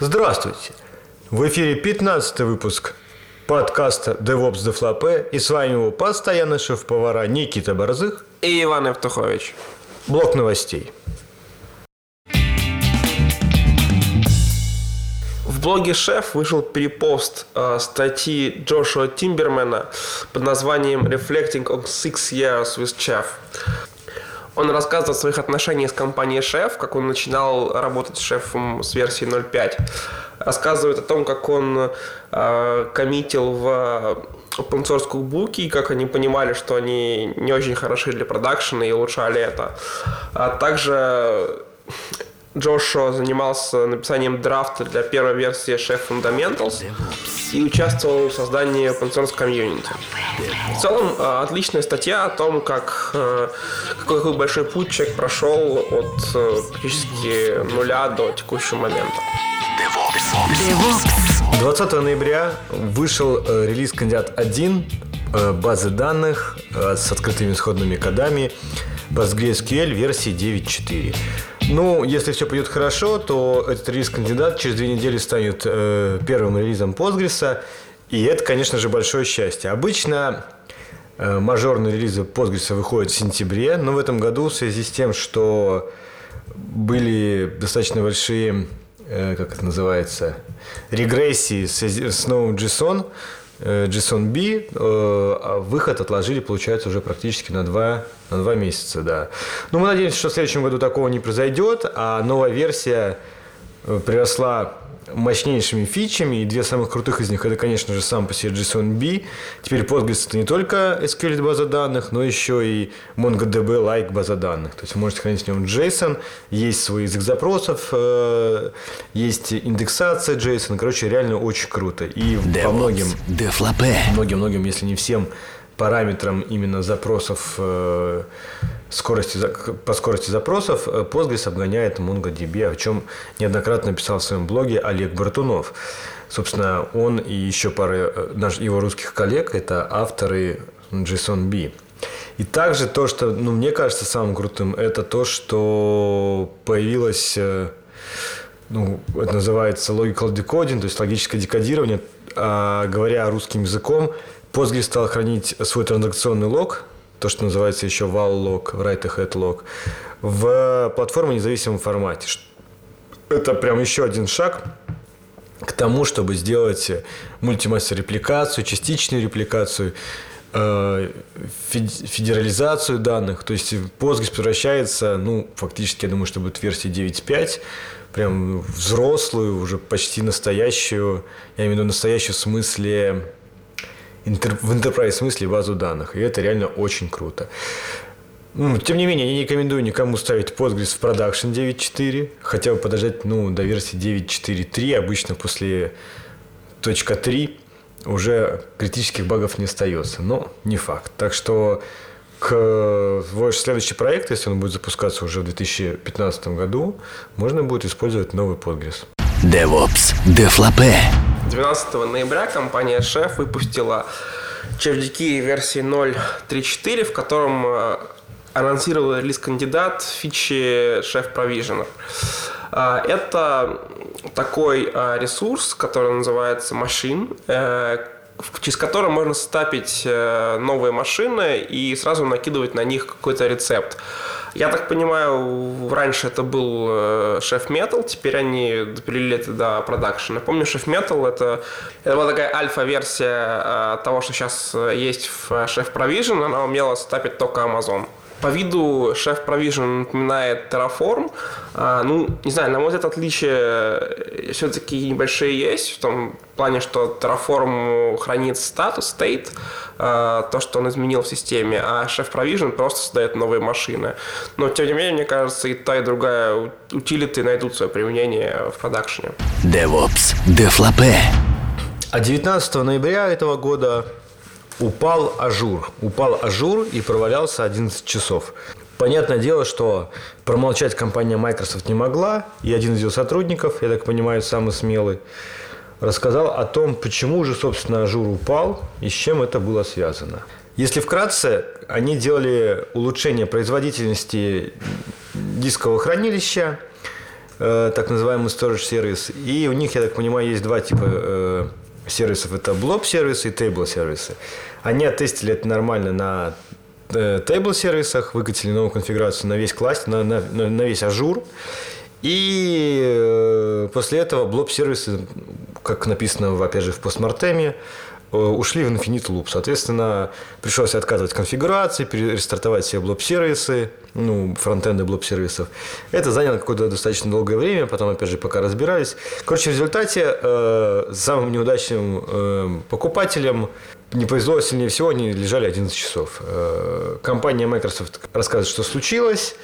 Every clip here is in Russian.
Здравствуйте! В эфире 15 выпуск подкаста DevOps Дефлопе и с вами его постоянный шеф-повара Никита Борзых и Иван Евтухович. Блок новостей. В блоге «Шеф» вышел перепост э, статьи Джошуа Тимбермена под названием «Reflecting on Six Years with Chef». Он рассказывает о своих отношениях с компанией «Шеф», как он начинал работать с «Шефом» с версии 0.5. Рассказывает о том, как он э, коммитил в open source кукбуки, и как они понимали, что они не очень хороши для продакшена и улучшали это. А также Джошуа занимался написанием драфта для первой версии Chef Fundamentals и участвовал в создании open source комьюнити. В целом, э, отличная статья о том, как э, какой, какой большой путь человек прошел от э, практически нуля до текущего момента. 20 ноября вышел релиз кандидат 1 базы данных с открытыми исходными кодами PostgreSQL версии 9.4. Ну, если все пойдет хорошо, то этот релиз-кандидат через две недели станет э, первым релизом Postgres. И это, конечно же, большое счастье. Обычно э, мажорные релизы Postgres выходят в сентябре, но в этом году в связи с тем, что были достаточно большие, э, как это называется, регрессии с, с новым JSON, э, JSON B, э, а выход отложили, получается, уже практически на два на два месяца, да. Ну, мы надеемся, что в следующем году такого не произойдет, а новая версия э, приросла мощнейшими фичами, и две самых крутых из них это, конечно же, сам по себе JSON-B. Теперь Postgres это не только SQL база данных, но еще и MongoDB-like база данных. То есть вы можете хранить в нем JSON, есть свой язык запросов, э, есть индексация JSON. Короче, реально очень круто. И DevOps, по многим, многим-многим, если не всем параметрам именно запросов э, скорости, по скорости запросов э, Postgres обгоняет MongoDB, о чем неоднократно писал в своем блоге Олег Бартунов. Собственно, он и еще пара э, наш, его русских коллег – это авторы JSON-B. И также то, что, ну, мне кажется, самым крутым, это то, что появилось, ну, это называется logical decoding, то есть логическое декодирование, а, говоря русским языком, Postgres стал хранить свой транзакционный лог, то, что называется еще ahead log, в платформе независимом формате. Это прям еще один шаг к тому, чтобы сделать мультимастер репликацию, частичную репликацию, э, федерализацию данных. То есть Postgres превращается, ну, фактически, я думаю, что будет версия 9.5, прям взрослую, уже почти настоящую, я имею в виду настоящую в смысле интер, в enterprise смысле базу данных. И это реально очень круто. Ну, тем не менее, я не рекомендую никому ставить Postgres в Production 9.4, хотя бы подождать ну, до версии 9.4.3, обычно после точка .3 уже критических багов не остается, но не факт. Так что к ваш следующий проект, если он будет запускаться уже в 2015 году, можно будет использовать новый Postgres. DevOps Deflopé. 12 ноября компания Chef выпустила чердяки версии 0.3.4, в котором э, анонсировал релиз-кандидат фичи Chef Provisioner. Э, это такой э, ресурс, который называется Machine, через который можно стапить новые машины и сразу накидывать на них какой-то рецепт. Я так понимаю, раньше это был э, шеф Metal, теперь они допилили это до продакшена. Помню, шеф Metal это, это была такая альфа-версия э, того, что сейчас э, есть в шеф Provision, она умела стапить только Amazon. По виду шеф Provision напоминает Terraform. А, ну, не знаю, на мой взгляд, отличия все-таки небольшие есть, в том плане, что Terraform хранит статус, state, а, то, что он изменил в системе, а Chef Provision просто создает новые машины. Но, тем не менее, мне кажется, и та, и другая утилиты найдут свое применение в продакшене. DevOps Deflopé. А 19 ноября этого года упал Azure. Упал Azure и провалялся 11 часов. Понятное дело, что промолчать компания Microsoft не могла, и один из ее сотрудников, я так понимаю, самый смелый, рассказал о том, почему же, собственно, Azure упал и с чем это было связано. Если вкратце, они делали улучшение производительности дискового хранилища, э, так называемый storage сервис. И у них, я так понимаю, есть два типа э, сервисов. Это blob сервисы и table сервисы. Они оттестили это нормально на table сервисах, выкатили новую конфигурацию на весь класс, на, на, на весь Azure. И после этого blob сервисы, как написано, опять же, в postmortem е, Э, ушли в Infinite Loop. Соответственно, пришлось откатывать конфигурации, перестартовать все blob -сервисы, ну, фронтенды blob -сервисов. Это заняло какое-то достаточно долгое время, потом, опять же, пока разбирались. Короче, в результате э, самым неудачным э, покупателям не повезло сильнее всего, они лежали 11 часов. Э, компания Microsoft рассказывает, что случилось,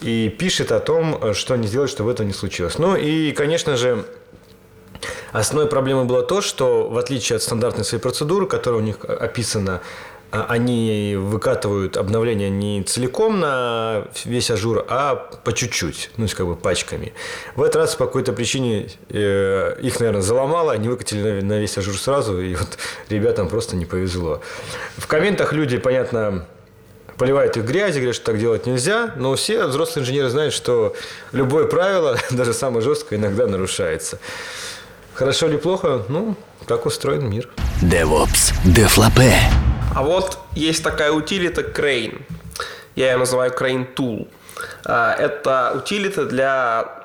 и пишет о том, что они сделали, чтобы этого не случилось. Ну и, конечно же, Основной проблемой было то, что в отличие от стандартной своей процедуры, которая у них описана, а, они выкатывают обновления не целиком на весь Azure, а по чуть-чуть, ну, как бы пачками. В этот раз по какой-то причине э, их, наверное, заломало, они выкатили на весь Azure сразу, и вот ребятам просто не повезло. В комментах люди, понятно, поливают их грязью, говорят, что так делать нельзя, но все взрослые инженеры знают, что любое правило, даже самое жесткое, иногда нарушается. Хорошо или плохо? Ну, так устроен мир. DevOps. DevOps. А вот есть такая утилита Crane. Я ее называю Crane Tool. А, это утилита для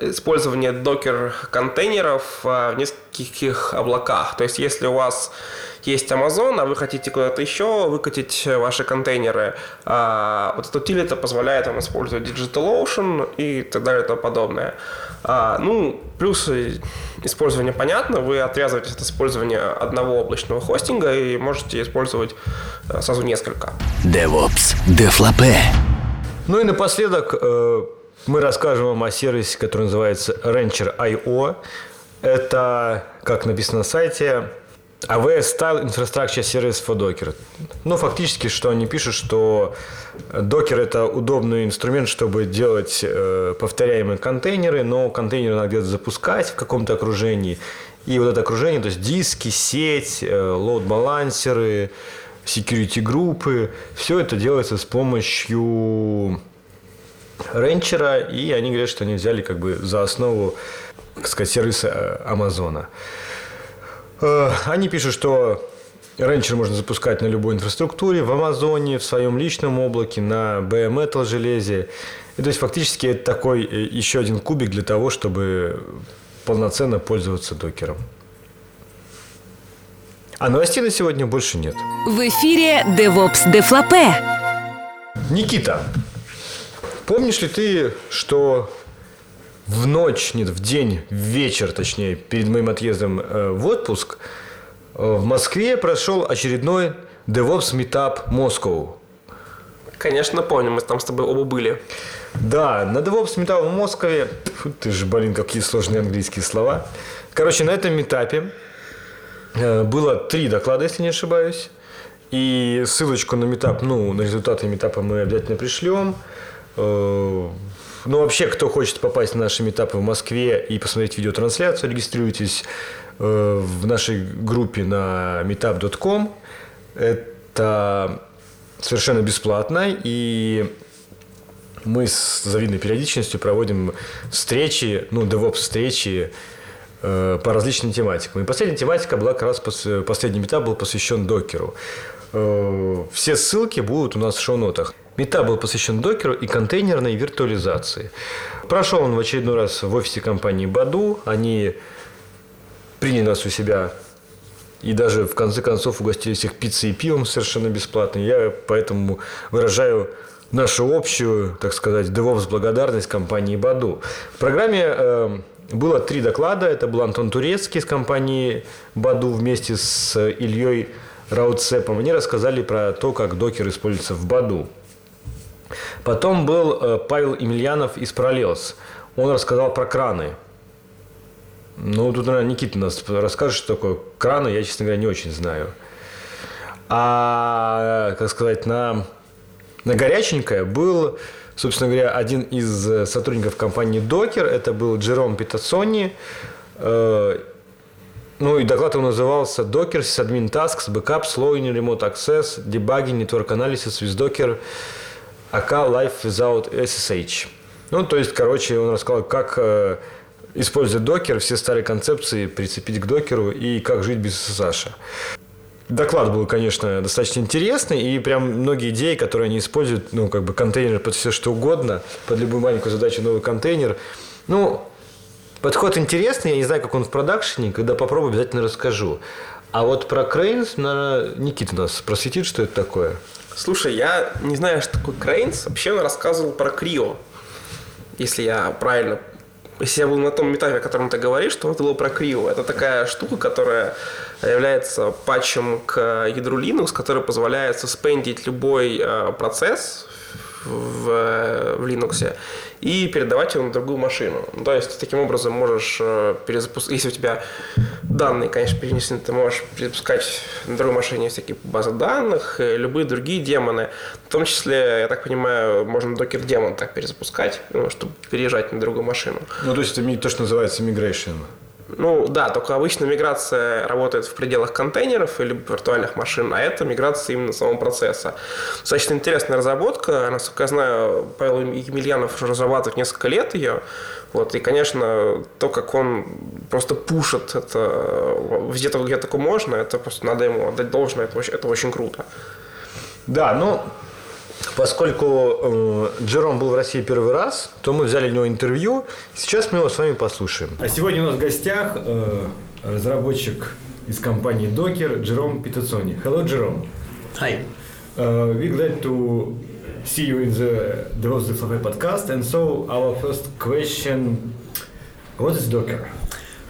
использования докер-контейнеров а, в нескольких облаках. То есть, если у вас есть Amazon, а вы хотите куда-то еще выкатить ваши контейнеры, а, вот эта утилита позволяет вам использовать DigitalOcean и так далее и тому подобное. Ну, плюсы использования понятно. Вы отвязываетесь от использования одного облачного хостинга и можете использовать сразу несколько. DevOps. Deflopé. Ну и напоследок э, мы расскажем вам о сервисе, который называется Rancher.io. Это, как написано на сайте, AWS Style Infrastructure Service for Docker. Ну, фактически, что они пишут, что Docker – это удобный инструмент, чтобы делать э, повторяемые контейнеры, но контейнеры надо где-то запускать в каком-то окружении. И вот это окружение, то есть диски, сеть, э, лоуд-балансеры, security группы. Все это делается с помощью ренчера, и они говорят, что они взяли как бы за основу, так сказать, сервиса э, Амазона. Э, они пишут, что Ренчер можно запускать на любой инфраструктуре, в Амазоне, в своем личном облаке, на metal железе. И, то есть фактически это такой э, еще один кубик для того, чтобы полноценно пользоваться докером. А новостей на сегодня больше нет. В эфире DevOps Дефлопе. Никита, помнишь ли ты, что в ночь, нет, в день, в вечер, точнее, перед моим отъездом э, в отпуск, э, в Москве прошел очередной DevOps Meetup Moscow. Конечно, помню, мы там с тобой оба были. Да, на DevOps Meetup в Москве, фу, ты же, блин, какие сложные английские слова. Короче, на этом метапе Э, было три доклада, если не ошибаюсь. И ссылочку на метап, ну, на результаты метапа мы обязательно пришлем. Э, ну, вообще, кто хочет попасть на наши метапы в Москве и посмотреть видеотрансляцию, регистрируйтесь э, в нашей группе на meetup.com. Это совершенно бесплатно, и мы с завидной периодичностью проводим встречи, ну, DevOps встречи Э, по различным тематикам. И последняя тематика была как раз, последний метап был посвящен докеру. Э, все ссылки будут у нас в шоу-нотах. Метап был посвящен докеру и контейнерной виртуализации. Прошел он в очередной раз в офисе компании Баду. Они приняли нас у себя и даже в конце концов угостили всех пиццей и пивом совершенно бесплатно. Я поэтому выражаю нашу общую, так сказать, DevOps благодарность компании Баду. В программе э, было три доклада. Это был Антон Турецкий из компании Баду вместе с Ильей Раутцепом. Они рассказали про то, как докер используется в Баду. Потом был э, Павел Емельянов из Параллелс. Он рассказал про краны. Ну, тут, наверное, Никита нас расскажет, что такое краны. Я, честно говоря, не очень знаю. А, как сказать, на горяченькое был собственно говоря, один из э, сотрудников компании Docker, это был Джером Питацони, э, ну и доклад его назывался Docker Sysadmin Tasks, Backup, Slowing Remote Access, Debugging, Network Analysis with Docker, AK Life Without SSH. Ну, то есть, короче, он рассказал, как э, используя докер, все старые концепции прицепить к докеру и как жить без SSH. Доклад был, конечно, достаточно интересный, и прям многие идеи, которые они используют, ну, как бы контейнер под все что угодно, под любую маленькую задачу новый контейнер. Ну, подход интересный, я не знаю, как он в продакшене, когда попробую, обязательно расскажу. А вот про Крейнс, наверное, Никита нас просветит, что это такое. Слушай, я не знаю, что такое Крейнс. Вообще он рассказывал про Крио. Если я правильно если я был на том этапе, о котором ты говоришь, то это было про Крио. Это такая штука, которая является патчем к ядру Linux, который позволяет суспендить любой э, процесс в, в Linux и передавать его на другую машину. То есть, таким образом можешь э, перезапускать, если у тебя данные, конечно, перенесены, ты можешь перезапускать на другой машине всякие базы данных, любые другие демоны. В том числе, я так понимаю, можно докер демон так перезапускать, ну, чтобы переезжать на другую машину. Ну, то есть, это то, что называется migration. Ну да, только обычно миграция работает в пределах контейнеров или виртуальных машин, а это миграция именно самого процесса. Достаточно интересная разработка. Насколько я знаю, Павел Емельянов уже разрабатывает несколько лет ее. Вот, и, конечно, то, как он просто пушит это везде, где только можно, это просто надо ему отдать должное, это, это очень круто. Да, ну, Поскольку э, Джером был в России первый раз, то мы взяли у него интервью. Сейчас мы его с вами послушаем. А сегодня у нас в гостях э, разработчик из компании Docker Джером Питацони. Hello, Jerome. Hi. Uh, we're glad to see you in the DevOps DevFafe podcast. And so our first question, what is Docker?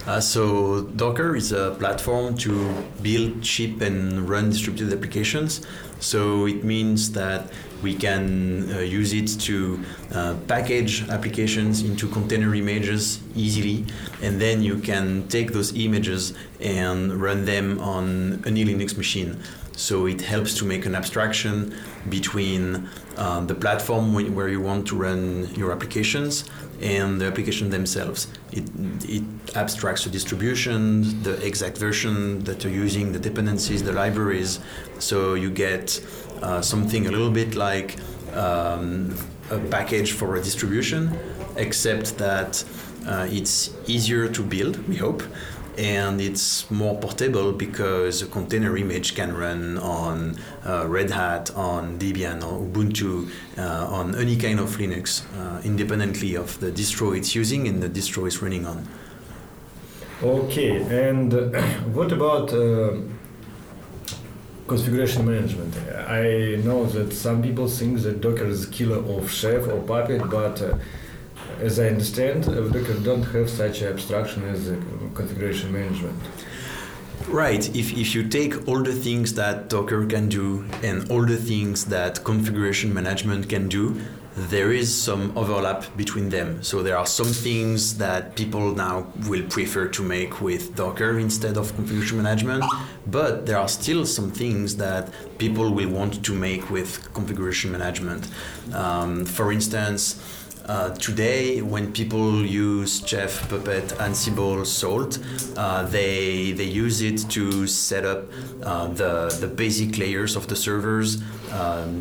Uh, so Docker is a platform to build, ship, and run distributed applications. So it means that we can uh, use it to uh, package applications into container images easily, and then you can take those images and run them on any Linux machine. So it helps to make an abstraction between uh, the platform where you want to run your applications and the application themselves. It, it abstracts the distribution, the exact version that you're using, the dependencies, the libraries. So you get uh, something a little bit like um, a package for a distribution, except that uh, it's easier to build, we hope, and it's more portable because a container image can run on uh, Red Hat, on Debian, or Ubuntu, uh, on any kind of Linux, uh, independently of the distro it's using and the distro it's running on. Okay, and what about uh, configuration management? I know that some people think that Docker is killer of Chef or Puppet, but uh, as I understand, Docker don't have such abstraction as configuration management. Right. If, if you take all the things that Docker can do and all the things that configuration management can do, there is some overlap between them. So there are some things that people now will prefer to make with Docker instead of configuration management, but there are still some things that people will want to make with configuration management. Um, for instance, uh, today, when people use Chef, Puppet, Ansible, Salt, uh, they they use it to set up uh, the the basic layers of the servers, um,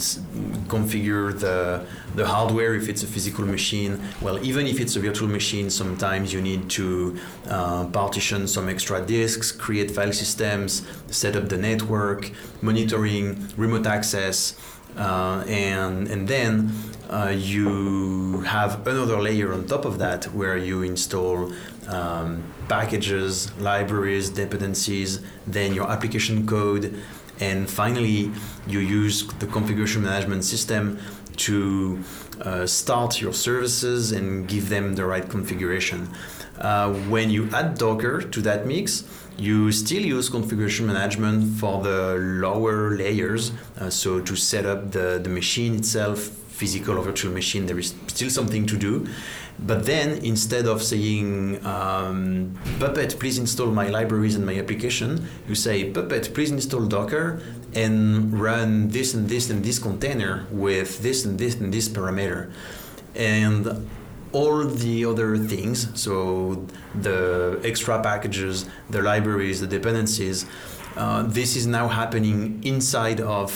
configure the the hardware if it's a physical machine. Well, even if it's a virtual machine, sometimes you need to uh, partition some extra disks, create file systems, set up the network, monitoring, remote access, uh, and and then uh, you have another layer on top of that where you install um, packages, libraries, dependencies, then your application code, and finally you use the configuration management system to uh, start your services and give them the right configuration. Uh, when you add Docker to that mix, you still use configuration management for the lower layers, uh, so to set up the, the machine itself, physical or virtual machine, there is still something to do. But then instead of saying, um, Puppet, please install my libraries and my application, you say, Puppet, please install Docker and run this and this and this container with this and this and this parameter. And all the other things, so the extra packages, the libraries, the dependencies, uh, this is now happening inside of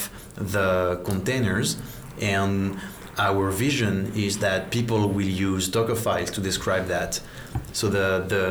the containers and our vision is that people will use Docker files to describe that. So the the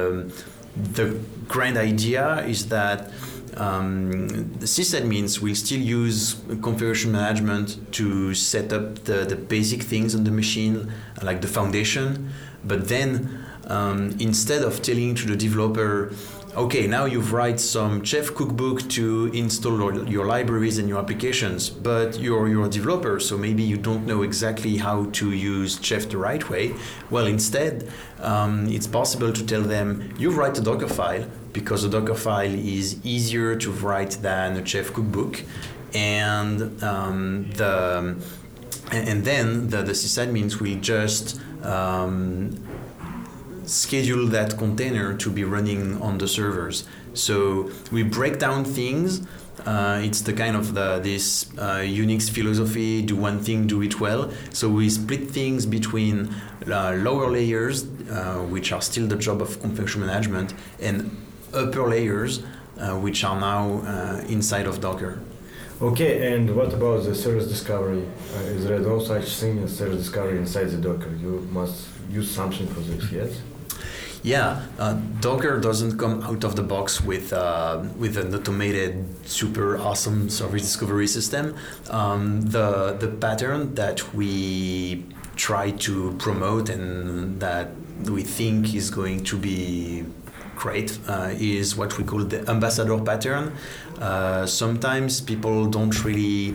the grand idea is that um, the sysadmins will still use configuration management to set up the, the basic things on the machine, like the foundation. But then, um, instead of telling to the developer, okay, now you've write some Chef cookbook to install your libraries and your applications, but you're, you're a developer, so maybe you don't know exactly how to use Chef the right way. Well, instead, um, it's possible to tell them, you write a Docker file, because a Docker file is easier to write than a Chef cookbook, and um, the and then the, the sysadmins will just um, schedule that container to be running on the servers. So we break down things. Uh, it's the kind of the, this uh, Unix philosophy: do one thing, do it well. So we split things between uh, lower layers, uh, which are still the job of configuration management, and upper layers, uh, which are now uh, inside of Docker. Okay, and what about the service discovery? is there no such thing as service discovery inside the Docker? You must use something for this, yes? Yeah, uh, Docker doesn't come out of the box with uh, with an automated, super awesome service discovery system. Um, the the pattern that we try to promote and that we think is going to be great uh, is what we call the ambassador pattern. Uh, sometimes people don't really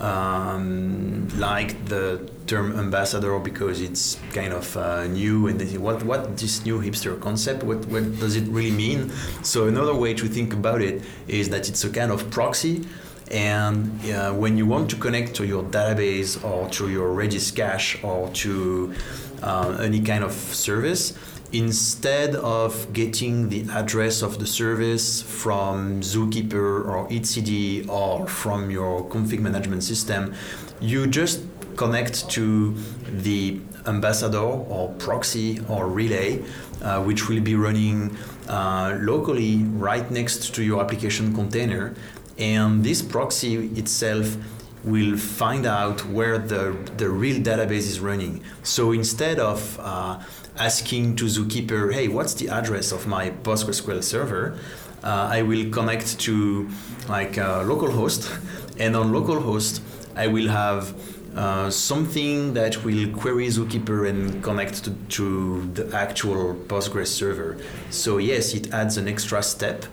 um, like the term ambassador because it's kind of uh, new and they say what what this new hipster concept what what does it really mean so another way to think about it is that it's a kind of proxy and uh, when you want to connect to your database or to your Redis cache or to uh, any kind of service instead of getting the address of the service from Zookeeper or etcd or from your config management system, you just connect to the ambassador or proxy or relay, uh, which will be running uh, locally right next to your application container. And this proxy itself will find out where the, the real database is running. So instead of uh, asking to Zookeeper, hey, what's the address of my PostgreSQL server? Uh, I will connect to like a localhost, and on localhost, I will have uh, something that will query Zookeeper and connect to, to, the actual Postgres server. So yes, it adds an extra step,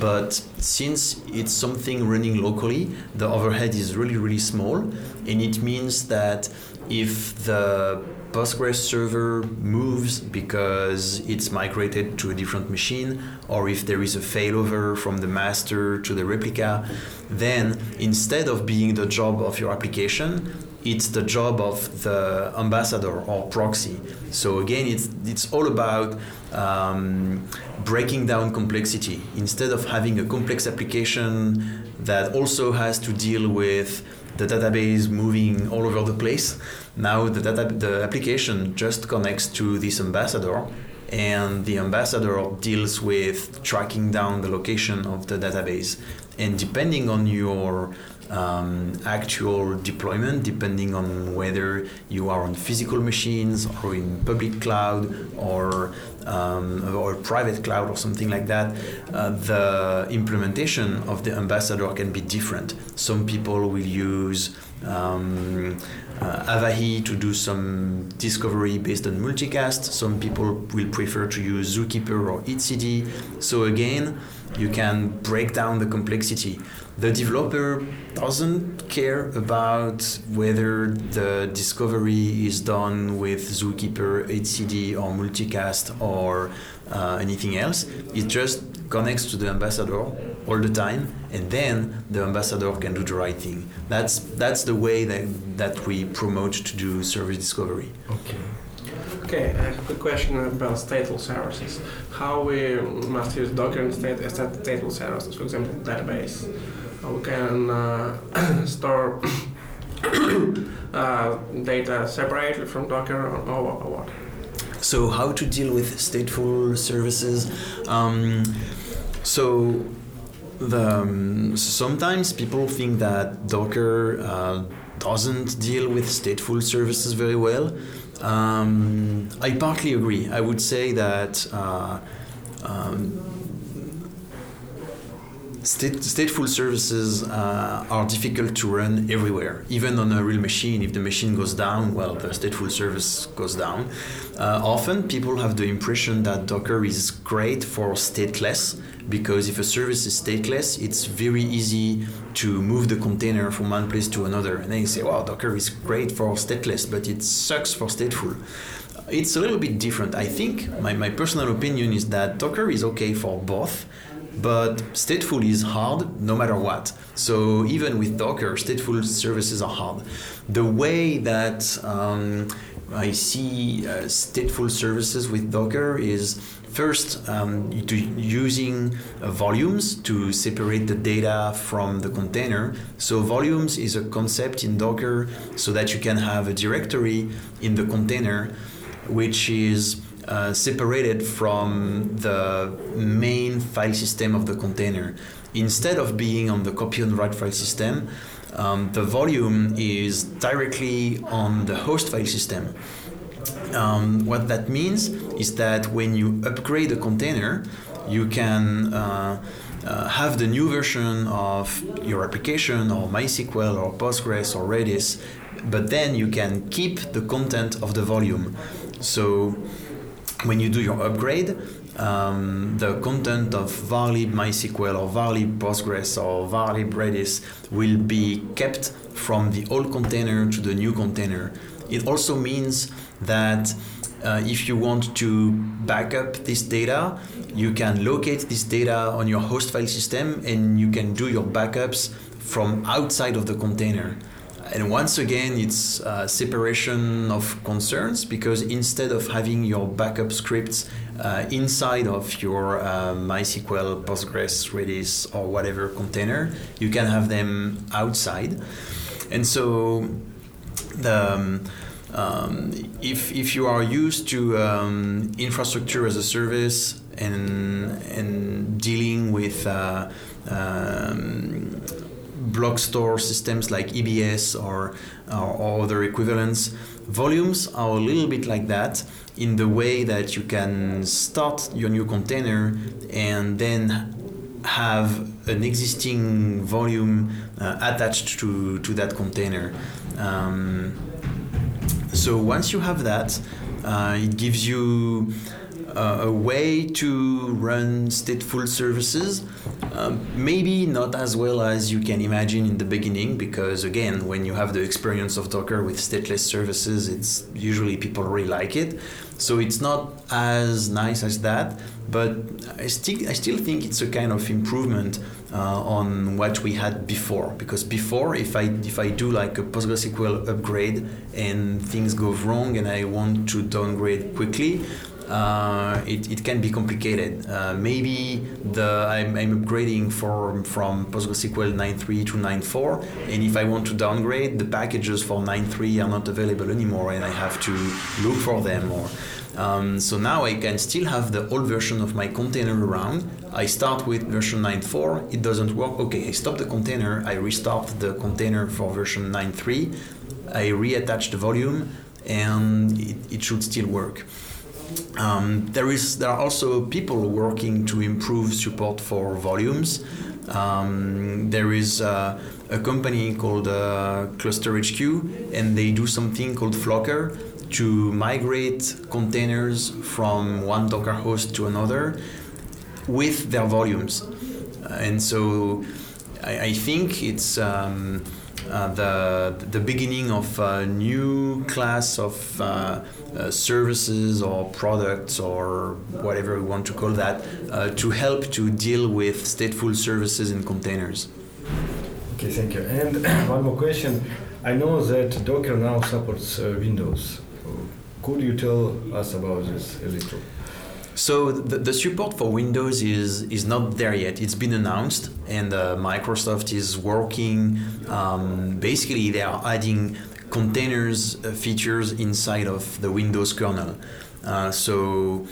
but since it's something running locally, the overhead is really really small, and it means that if the Postgres server moves because it's migrated to a different machine, or if there is a failover from the master to the replica, then instead of being the job of your application, it's the job of the ambassador or proxy. So again, it's it's all about um, breaking down complexity. Instead of having a complex application that also has to deal with the database moving all over the place. Now the data, the application just connects to this ambassador, and the ambassador deals with tracking down the location of the database. And depending on your um, actual deployment, depending on whether you are on physical machines or in public cloud or um, or private cloud or something like that, uh, the implementation of the ambassador can be different. Some people will use um, uh, Avahi to do some discovery based on multicast. Some people will prefer to use Zookeeper or etcd. So again, you can break down the complexity. The developer doesn't care about whether the discovery is done with Zookeeper, etcd, or multicast, or uh, anything else. It just connects to the ambassador all the time, and then the ambassador can do the right thing. That's that's the way that that we promote to do service discovery. Okay. Okay, I have a quick question about stateful services. How we must use Docker and state, stateful services, for example, database. We can uh, store uh, data separately from Docker or, or, what? So, how to deal with stateful services? Um, so, the, um, sometimes people think that Docker uh, doesn't deal with stateful services very well. Um, I partly agree. I would say that uh, um, State, stateful services uh, are difficult to run everywhere, even on a real machine. If the machine goes down, well, the stateful service goes down. Uh, often people have the impression that Docker is great for stateless because if a service is stateless, it's very easy to move the container from one place to another. And then you say, wow, Docker is great for stateless, but it sucks for stateful it's a little bit different. I think my, my personal opinion is that Docker is okay for both, but stateful is hard no matter what. So even with Docker, stateful services are hard. The way that um, I see uh, stateful services with Docker is first um, using uh, volumes to separate the data from the container. So volumes is a concept in Docker so that you can have a directory in the container which is uh, separated from the main file system of the container. Instead of being on the copy and write file system, um, the volume is directly on the host file system. Um, what that means is that when you upgrade a container, you can uh, uh, have the new version of your application or MySQL or Postgres or Redis, but then you can keep the content of the volume. So when you do your upgrade, um, the content of varlib MySQL or varlib Postgres or varlib Redis will be kept from the old container to the new container. It also means that uh, if you want to back up this data, you can locate this data on your host file system and you can do your backups from outside of the container. And once again, it's uh, separation of concerns because instead of having your backup scripts uh, inside of your uh, MySQL, Postgres, Redis, or whatever container, you can have them outside. And so, the, um, um, if, if you are used to um, infrastructure as a service and, and dealing with uh, um, block store systems like EBS or, or other equivalents, volumes are a little bit like that in the way that you can start your new container and then have an existing volume uh, attached to, to that container. Um, so once you have that, uh, it gives you uh, a way to run stateful services. Um, maybe not as well as you can imagine in the beginning, because again, when you have the experience of Docker with stateless services, it's usually people really like it. So it's not as nice as that, but I still I still think it's a kind of improvement uh, on what we had before. Because before, if I if I do like a PostgreSQL upgrade and things go wrong and I want to downgrade quickly, uh, it, it can be complicated. Uh, maybe the I'm, I'm upgrading for, from PostgreSQL 9.3 to 9.4, and if I want to downgrade, the packages for 9.3 are not available anymore, and I have to look for them. Or um, so now I can still have the old version of my container around. I start with version 9.4, it doesn't work. Okay, I stop the container, I restart the container for version 9.3, I reattach the volume, and it, it should still work. Um, there is there are also people working to improve support for volumes. Um, there is uh, a company called uh, Cluster HQ, and they do something called Flocker to migrate containers from one Docker host to another with their volumes. And so I, I think it's um, uh, the, the beginning of a new class of uh, uh, services or products or whatever we want to call that uh, to help to deal with stateful services in containers. Okay, thank you. And one more question. I know that Docker now supports uh, Windows. Could you tell us about this a little? So the, the, support for Windows is is not there yet. It's been announced, and uh, Microsoft is working. Um, basically, they are adding containers uh, features inside of the Windows kernel. Uh, so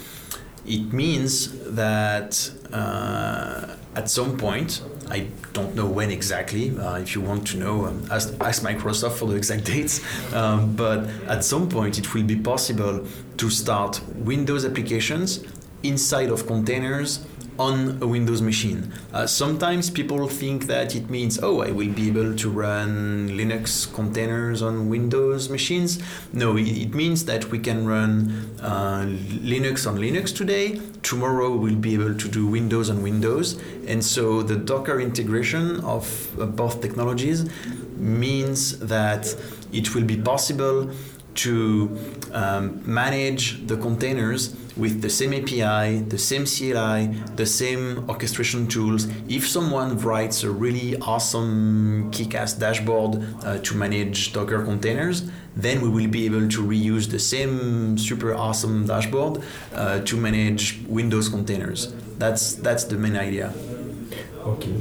it means that uh, at some point I don't know when exactly. Uh, if you want to know, um, ask, ask, Microsoft for the exact dates. Um, but at some point, it will be possible to start Windows applications inside of containers on a Windows machine. Uh, sometimes people think that it means, oh, I will be able to run Linux containers on Windows machines. No, it, means that we can run uh, Linux on Linux today. Tomorrow we'll be able to do Windows on Windows. And so the Docker integration of uh, both technologies means that it will be possible to um, manage the containers with the same API, the same CLI, the same orchestration tools. If someone writes a really awesome kick-ass dashboard uh, to manage Docker containers, then we will be able to reuse the same super awesome dashboard uh, to manage Windows containers. That's that's the main idea. Okay.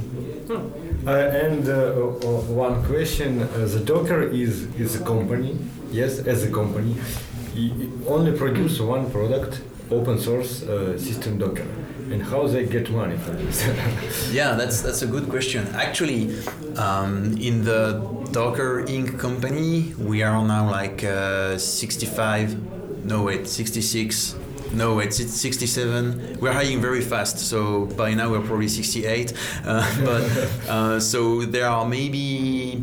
Uh, and uh, uh, one question: uh, the Docker is is a company, yes, as a company, only produce one product open source uh, system Docker and how they get money for this? yeah, that's that's a good question. Actually, um, in the Docker Inc. company, we are now like uh, 65, no wait, 66. No, it's, it's 67. We're hiring very fast, so by now we're probably 68. Uh, but uh, so there are maybe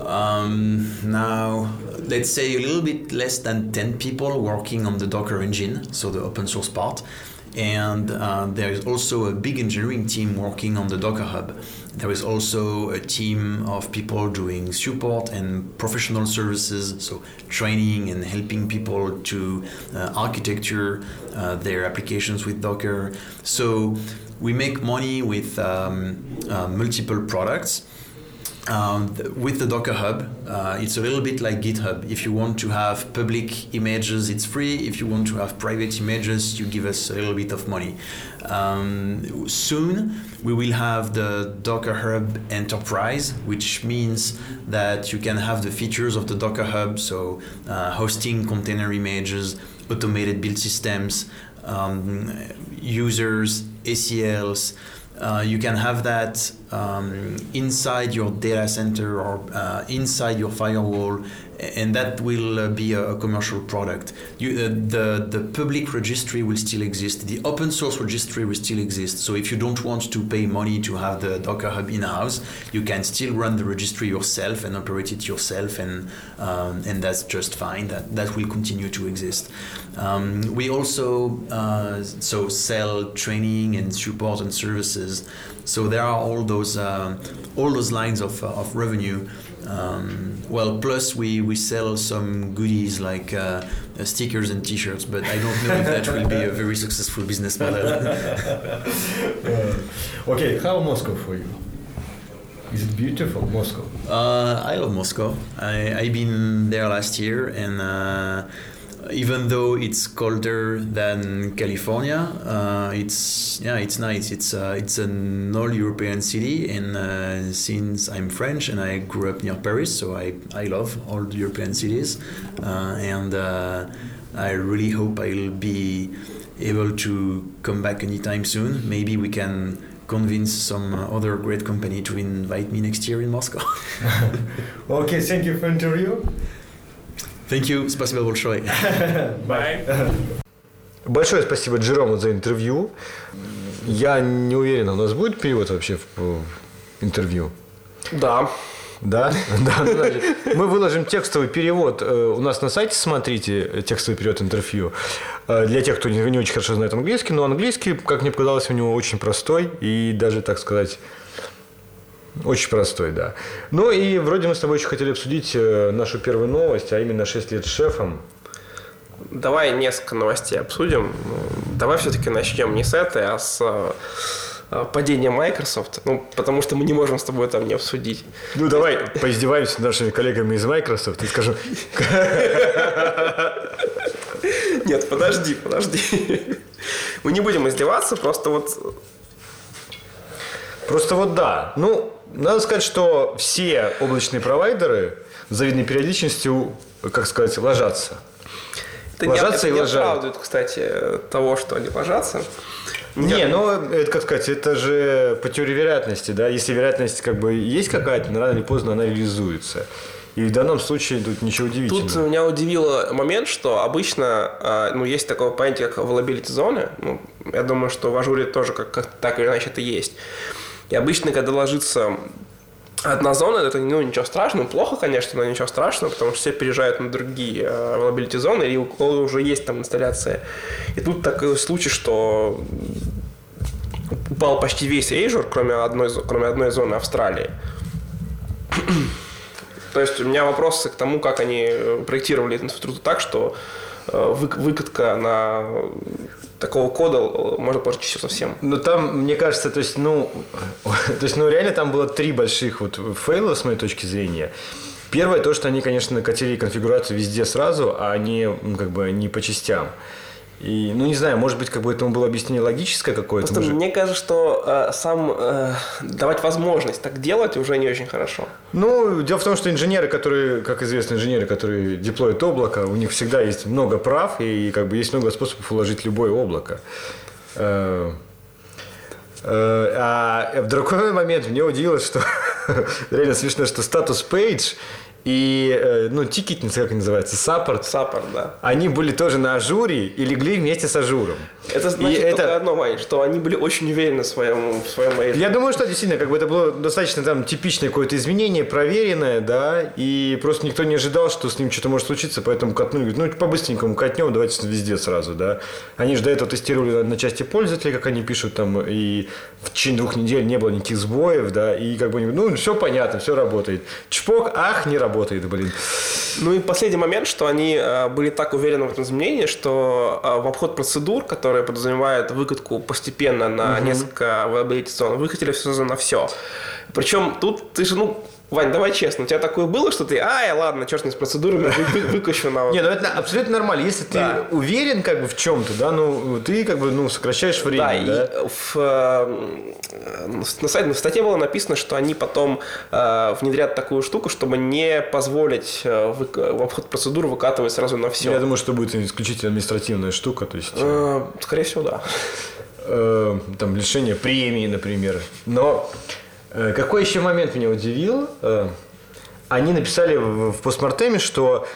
um, now let's say a little bit less than 10 people working on the Docker engine, so the open source part. And uh, there is also a big engineering team working on the Docker Hub. There is also a team of people doing support and professional services, so training and helping people to uh, architecture uh, their applications with Docker. So we make money with um, uh, multiple products um, with the Docker Hub, uh, it's a little bit like GitHub. If you want to have public images, it's free. If you want to have private images, you give us a little bit of money. Um, soon, we will have the Docker Hub Enterprise, which means that you can have the features of the Docker Hub, so uh, hosting container images, automated build systems, um, users, ACLs. Uh, you can have that um, inside your data center or uh, inside your firewall and that will uh, be a, commercial product. You, uh, the, the public registry will still exist. The open source registry will still exist. So if you don't want to pay money to have the Docker Hub in-house, you can still run the registry yourself and operate it yourself, and um, and that's just fine. That that will continue to exist. Um, we also uh, so sell training and support and services. So there are all those uh, all those lines of, uh, of revenue um, well, plus we, we sell some goodies like uh, uh, stickers and T-shirts, but I don't know if that will be a very successful business model. uh, okay, how Moscow for you? Is it beautiful, Moscow? Uh, I love Moscow. I I've been there last year and uh, even though it's colder than California, uh, it's yeah, it's nice. It's uh, it's an all-European city, and uh, since I'm French and I grew up near Paris, so I I love all European cities, uh, and uh, I really hope I'll be able to come back anytime soon. Maybe we can convince some other great company to invite me next year in Moscow. okay, thank you for interview. Thank you. Спасибо большое. Bye. Большое спасибо Джерому за интервью. Я не уверен, у нас будет перевод вообще в, интервью? Да. Да? да значит, мы выложим текстовый перевод. Э, у нас на сайте смотрите текстовый перевод интервью. Э, для тех, кто не, не очень хорошо знает английский, но английский, как мне показалось, у него очень простой и даже, так сказать, очень простой, да. Ну и вроде мы с тобой еще хотели обсудить э, нашу первую новость, а именно 6 лет с шефом. Давай несколько новостей обсудим. Давай все-таки начнем не с этой, а с э, падения Microsoft, ну, потому что мы не можем с тобой там не обсудить. Ну, давай поиздеваемся нашими коллегами из Microsoft и скажем... Нет, подожди, подожди. Мы не будем издеваться, просто вот... Просто вот да. Ну, надо сказать, что все облачные провайдеры с завидной периодичностью, как сказать, ложатся. Это ложатся не, это и не оправдывает, кстати, того, что они ложатся. Не, ну, это, как сказать, это же по теории вероятности, да, если вероятность как бы есть какая-то, но рано или поздно она реализуется. И в данном случае тут ничего удивительного. Тут меня удивило момент, что обычно а, ну, есть такое понятие, как availability зоны. Ну, я думаю, что в ажуре тоже как, как так или иначе это есть. И обычно, когда ложится одна зона, это ну, ничего страшного, плохо, конечно, но ничего страшного, потому что все переезжают на другие а, availability зоны, и у кого уже есть там инсталляция. И тут такой случай, что упал почти весь Azure, кроме одной, кроме одной зоны Австралии. То есть у меня вопросы к тому, как они э, проектировали эту инфраструктуру так, что э, выкатка на такого кода э, можно портить все совсем. Ну там, мне кажется, то есть, ну, то есть, ну, реально там было три больших вот фейла, с моей точки зрения. Первое, то, что они, конечно, накатили конфигурацию везде сразу, а не, как бы, не по частям. И, ну, не знаю, может быть, как бы этому было объяснение логическое какое-то. Просто может... мне кажется, что э, сам э, давать возможность так делать уже не очень хорошо. Ну, дело в том, что инженеры, которые, как известно, инженеры, которые деплоят облако, у них всегда есть много прав и, как бы есть много способов уложить любое облако. Э, э, а в другой момент мне удивило, что реально смешно, что status page и, э, ну, тикетница, как называется, support. Support, да. Они были тоже на Azure и легли вместе с Azure ом. Это значит и только это... одно, Вань, что они были очень уверены в своем, в своем ажуре. Я думаю, что действительно, как бы это было достаточно там типичное какое-то изменение, проверенное, да, и просто никто не ожидал, что с ним что-то может случиться, поэтому катнули, ну, по-быстренькому катнем, давайте везде сразу, да. Они же до этого тестировали на части пользователей, как они пишут там, и в течение двух недель не было никаких сбоев, да, и как бы, ну, все понятно, все работает. Чпок, ах, не работает работает, блин. Ну и последний момент, что они э, были так уверены в этом изменении, что э, в обход процедур, которые подразумевают выкатку постепенно на угу. несколько зон, выкатили все на все. Причем тут ты же, ну, Вань, давай честно, у тебя такое было, что ты, ай, ладно, черт с процедурами, выкачу на... Не, ну это абсолютно нормально. Если ты уверен как бы в чем-то, да, ну, ты как бы, ну, сокращаешь время, да? да? в, э, на сайте, в статье было написано, что они потом э, внедрят такую штуку, чтобы не позволить э, в обход процедур выкатывать сразу на все. Я думаю, что будет исключительно административная штука, то есть... Скорее всего, да. Там лишение премии, например. Но какой еще момент меня удивил? Э, они написали в постмортеме, что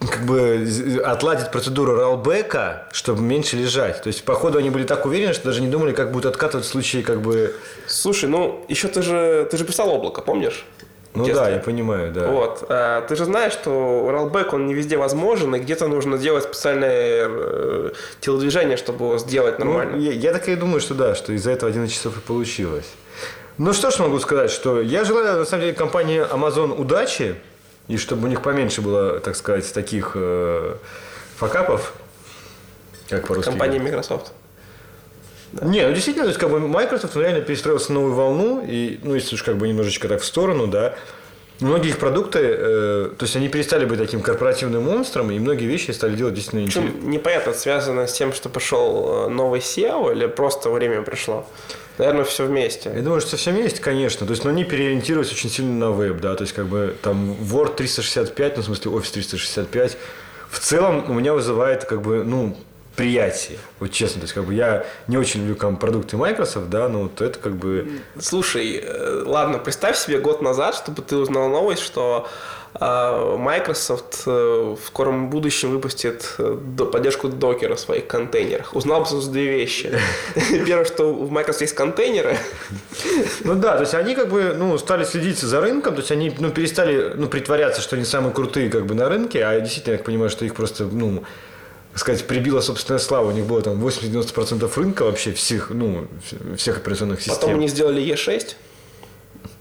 как бы отладить процедуру роллбека, чтобы меньше лежать. То есть, походу, они были так уверены, что даже не думали, как будут откатывать в случае как бы... Слушай, ну, еще ты же, ты же писал облако, помнишь? Ну детстве. да, я понимаю, да. Вот. А, ты же знаешь, что роллбэк, он не везде возможен, и где-то нужно делать специальное э, телодвижение, чтобы его сделать ну, нормально. Ну, я, я так и думаю, что да, что из-за этого 11 часов и получилось. Ну что ж могу сказать, что я желаю, на самом деле, компании Amazon удачи, и чтобы у них поменьше было, так сказать, таких э, факапов, как по-русски. Компания Microsoft. Да. Не, ну действительно, то есть как бы Microsoft реально перестроился на новую волну, и, ну, если уж как бы немножечко так в сторону, да, Многие их продукты, э, то есть они перестали быть таким корпоративным монстром, и многие вещи стали делать действительно интересно. Непонятно, связано с тем, что пошел э, новый SEO, или просто время пришло? Наверное, все вместе. Я думаю, что все вместе, конечно. То есть, но они переориентировались очень сильно на веб, да. То есть, как бы там Word 365, ну, в смысле, Office 365, в целом у меня вызывает, как бы, ну, приятие. Вот честно, то есть как бы я не очень люблю там, продукты Microsoft, да, но вот это как бы... Слушай, э, ладно, представь себе год назад, чтобы ты узнал новость, что а, Microsoft э, в скором будущем выпустит э, поддержку докера в своих контейнерах. Узнал бы сразу две вещи. Первое, что в Microsoft есть контейнеры. Ну да, то есть они как бы ну, стали следить за рынком, то есть они ну, перестали ну, притворяться, что они самые крутые как бы на рынке, а действительно, я понимаю, что их просто ну, сказать, прибила собственная слава. У них было там 80-90% рынка вообще всех, ну, всех операционных систем. Потом они сделали E6.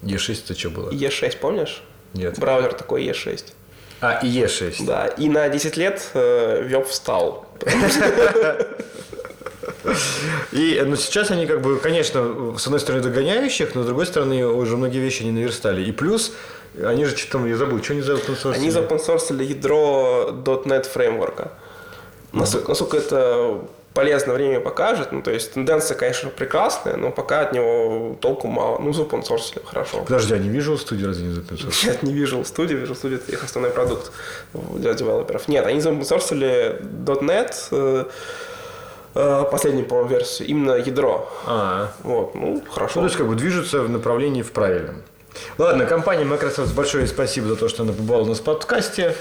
E6 это что было? E6, помнишь? Нет. Браузер такой E6. А, и E6. Да, и на 10 лет э, веб встал. И ну, сейчас они, как бы, конечно, с одной стороны догоняющих, но с другой стороны уже многие вещи не наверстали. И плюс, они же что там, я забыл, что они за опенсорсили? Они запонсорсили ядро .NET фреймворка. Насколько, насколько это полезно время покажет. Ну, то есть тенденция, конечно, прекрасная, но пока от него толку мало. Ну, open source хорошо. Подожди, я не вижу Studio, разве не open source? Нет, не вижу Studio, вижу Studio это их основной продукт для девелоперов. Нет, они open source .NET, последнюю, по-моему, версию, именно ядро. А, Вот, ну, ну, хорошо. то есть как бы движутся в направлении в правильном. Ладно, компания Microsoft большое спасибо за то, что она побывала у нас в подкасте.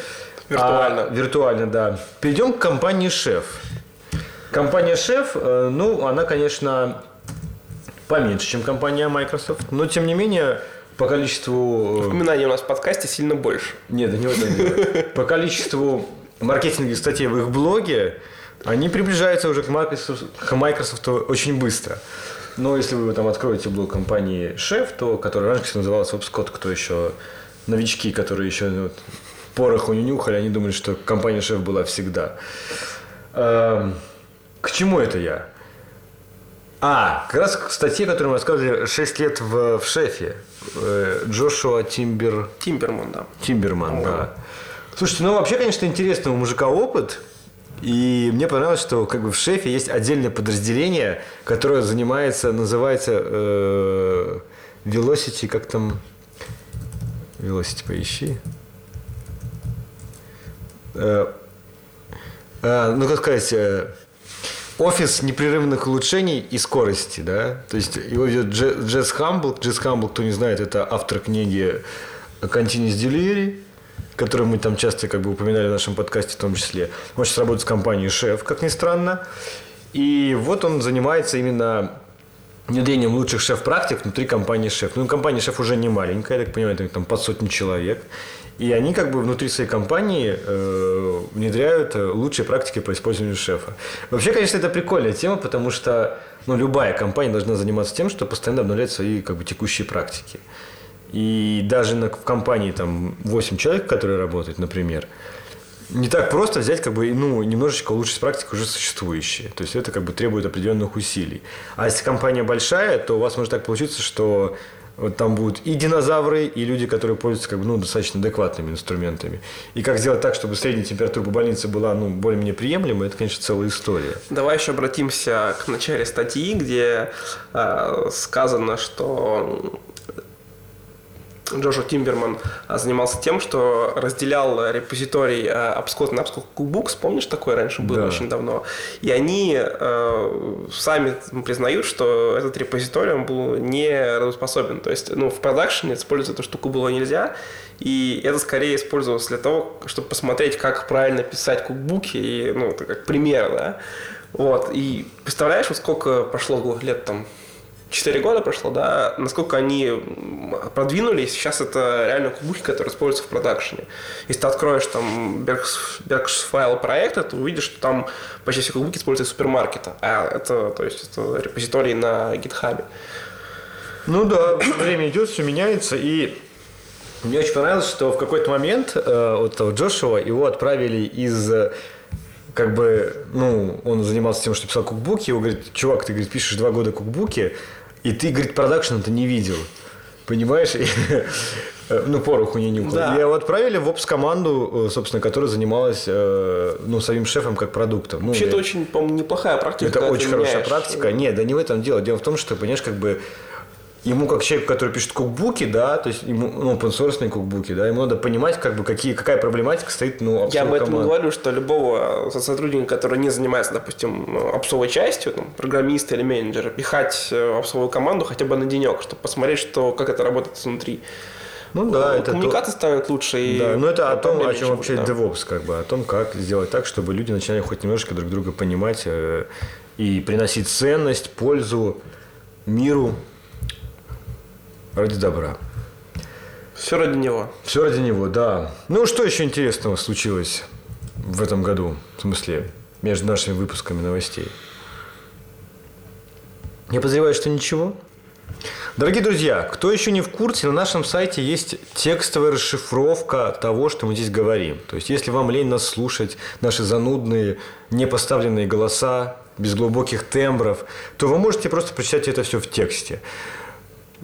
Виртуально. А, виртуально, да. Перейдем к компании Шеф. Компания Шеф, э, ну, она, конечно, поменьше, чем компания Microsoft, но тем не менее по количеству... э, Упоминаний у нас в подкасте сильно больше. Нет, да не в этом. По количеству маркетинговых статей в их блоге, они приближаются уже к Microsoft, к Microsoft очень быстро. Но если вы там откроете блог компании Шеф, то, который раньше назывался Обскот, кто еще новички, которые еще ну, пороху не нюхали, они думали, что компания Шеф была всегда. Эм, К чему это я? А, как раз к статье, которую мы рассказывали 6 лет в, в шефе. Э, Джошуа Тимбер... Тимберман, да. Тимберман, да. Слушайте, ну вообще, конечно, интересный у мужика опыт. И мне понравилось, что как бы в шефе есть отдельное подразделение, которое занимается, называется э, Velocity, как там... Velocity поищи. Э, а, ну, как сказать, э, офис непрерывных улучшений и скорости, да. То есть его ведет Дже- Джесс Хамбл. Джесс Хамбл, кто не знает, это автор книги Continuous Delivery, которую мы там часто как бы упоминали в нашем подкасте в том числе. Он сейчас работает с компанией Шеф, как ни странно. И вот он занимается именно внедрением лучших шеф-практик внутри компании Шеф. Ну, компания Шеф уже не маленькая, я так понимаю, это там под сотню человек. И они как бы внутри своей компании э, внедряют э, лучшие практики по использованию шефа. Вообще, конечно, это прикольная тема, потому что ну, любая компания должна заниматься тем, что постоянно обновлять свои как бы, текущие практики. И даже на, в компании там 8 человек, которые работают, например, не так просто взять, как бы, ну, немножечко улучшить практику уже существующие. То есть это как бы требует определенных усилий. А если компания большая, то у вас может так получиться, что вот там будут и динозавры, и люди, которые пользуются как бы, ну, достаточно адекватными инструментами. И как сделать так, чтобы средняя температура по больнице была ну, более-менее приемлемой, это, конечно, целая история. Давай еще обратимся к начале статьи, где э, сказано, что Джошуа Тимберман а, занимался тем, что разделял репозиторий а, Upscot на Upscot Cookbooks. Помнишь, такое раньше было Да. очень давно? И они э, сами признают, что этот репозиторий он был не работоспособен. То есть, ну, в продакшене использовать эту штуку было нельзя. И это скорее использовалось для того, чтобы посмотреть, как правильно писать кукбуки, и, ну, как пример, да. Вот. И представляешь, вот сколько прошло лет там 4 года прошло, да, насколько они продвинулись, сейчас это реально кубухи, которые используются в продакшене. Если ты откроешь там Berks файл проекта, ты увидишь, что там почти все кубуки используют супермаркета, а это, то есть, это репозиторий на гитхабе. Ну да, время идет, все меняется, и мне очень понравилось, что в какой-то момент э, вот Джошуа его отправили из как бы, ну, он занимался тем, что писал кукбуки, его говорит, чувак, ты, говорит, пишешь два года кукбуки, и ты, говорит, продакшн это не видел. Понимаешь? И, э, ну, пороху не нюхал. Да. И его отправили в опс-команду, э, собственно, которая занималась, э, ну, самим шефом как продуктом. Ну, Вообще, это я- очень, по-моему, неплохая практика. это очень хорошая меняешь. практика. Нет, да не в этом дело. Дело в том, что, понимаешь, как бы ему как человеку, который пишет кукбуки, да, то есть ему, ну, open source кукбуки, да, ему надо понимать, как бы, какие, какая проблематика стоит, ну, Я об этом команд. говорю, что любого сотрудника, который не занимается, допустим, опсовой частью, там, программиста или менеджера, пихать э, в опсовую команду хотя бы на денек, чтобы посмотреть, что, как это работает внутри. Ну да, это то- Коммуникация станет лучше. и Да, но это о том, о чем вообще да. DevOps, как бы, о том, как сделать так, чтобы люди начинали хоть немножко друг друга понимать э, и приносить ценность, пользу миру ради добра. Все ради него. Все ради него, да. Ну, что еще интересного случилось в этом году? В смысле, между нашими выпусками новостей? Я подозреваю, что ничего. Дорогие друзья, кто еще не в курсе, на нашем сайте есть текстовая расшифровка того, что мы здесь говорим. То есть, если вам лень нас слушать, наши занудные, непоставленные голоса, без глубоких тембров, то вы можете просто прочитать это все в тексте.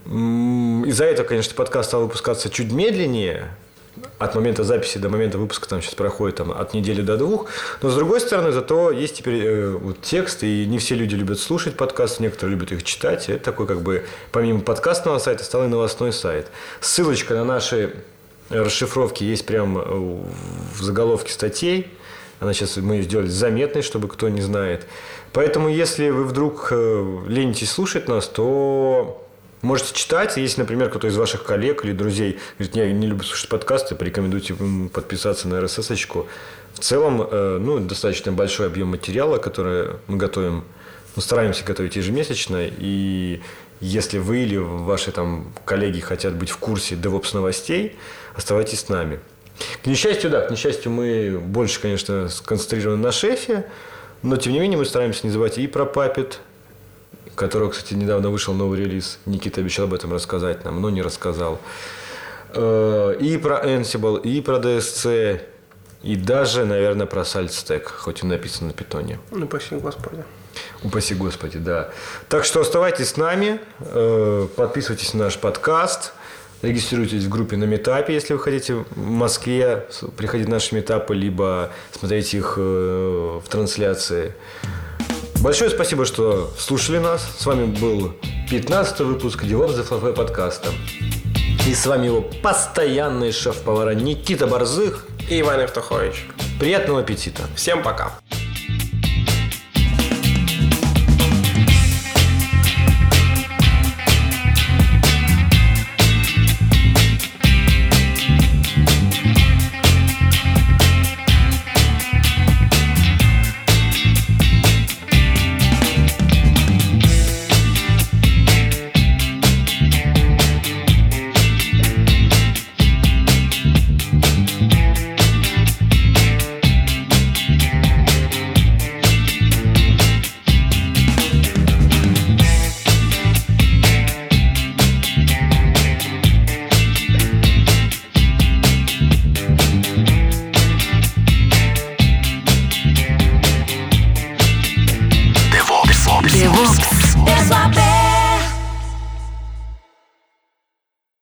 Из-за этого, конечно, подкаст стал выпускаться чуть медленнее. От момента записи до момента выпуска там сейчас проходит там, от недели до двух. Но с другой стороны, зато есть теперь э, вот текст, и не все люди любят слушать подкасты, некоторые любят их читать. Это такой как бы, помимо подкастного сайта, стал и новостной сайт. Ссылочка на наши расшифровки есть прямо в заголовке статей. Она сейчас, мы ее сделали заметной, чтобы кто не знает. Поэтому, если вы вдруг э, ленитесь слушать нас, то можете читать. Если, например, кто-то из ваших коллег или друзей говорит, я не люблю слушать подкасты, порекомендуйте подписаться на RSS-очку. В целом, э, ну, достаточно большой объем материала, который мы готовим, мы стараемся готовить ежемесячно, и если вы или ваши там коллеги хотят быть в курсе DevOps новостей, оставайтесь с нами. К несчастью, да, к несчастью, мы больше, конечно, сконцентрированы на шефе, но, тем не менее, мы стараемся не забывать и про Puppet, которого, кстати, недавно вышел новый релиз. Никита обещал об этом рассказать нам, но не рассказал. Э, и про Ansible, и про DSC, и даже, наверное, про SaltStack, хоть и написано на питоне. Ну, спасибо, Господи. Упаси Господи, да. Так что оставайтесь с нами, э, подписывайтесь на наш подкаст, регистрируйтесь в группе на метапе, если вы хотите в Москве приходить на наши метапы, либо смотреть их э, в трансляции. Большое спасибо, что слушали нас. С вами был 15 выпуск DevOps The Fluffy подкаста. И с вами его постоянный шеф-повара Никита Борзых и Иван Евтухович. Приятного аппетита. Всем пока.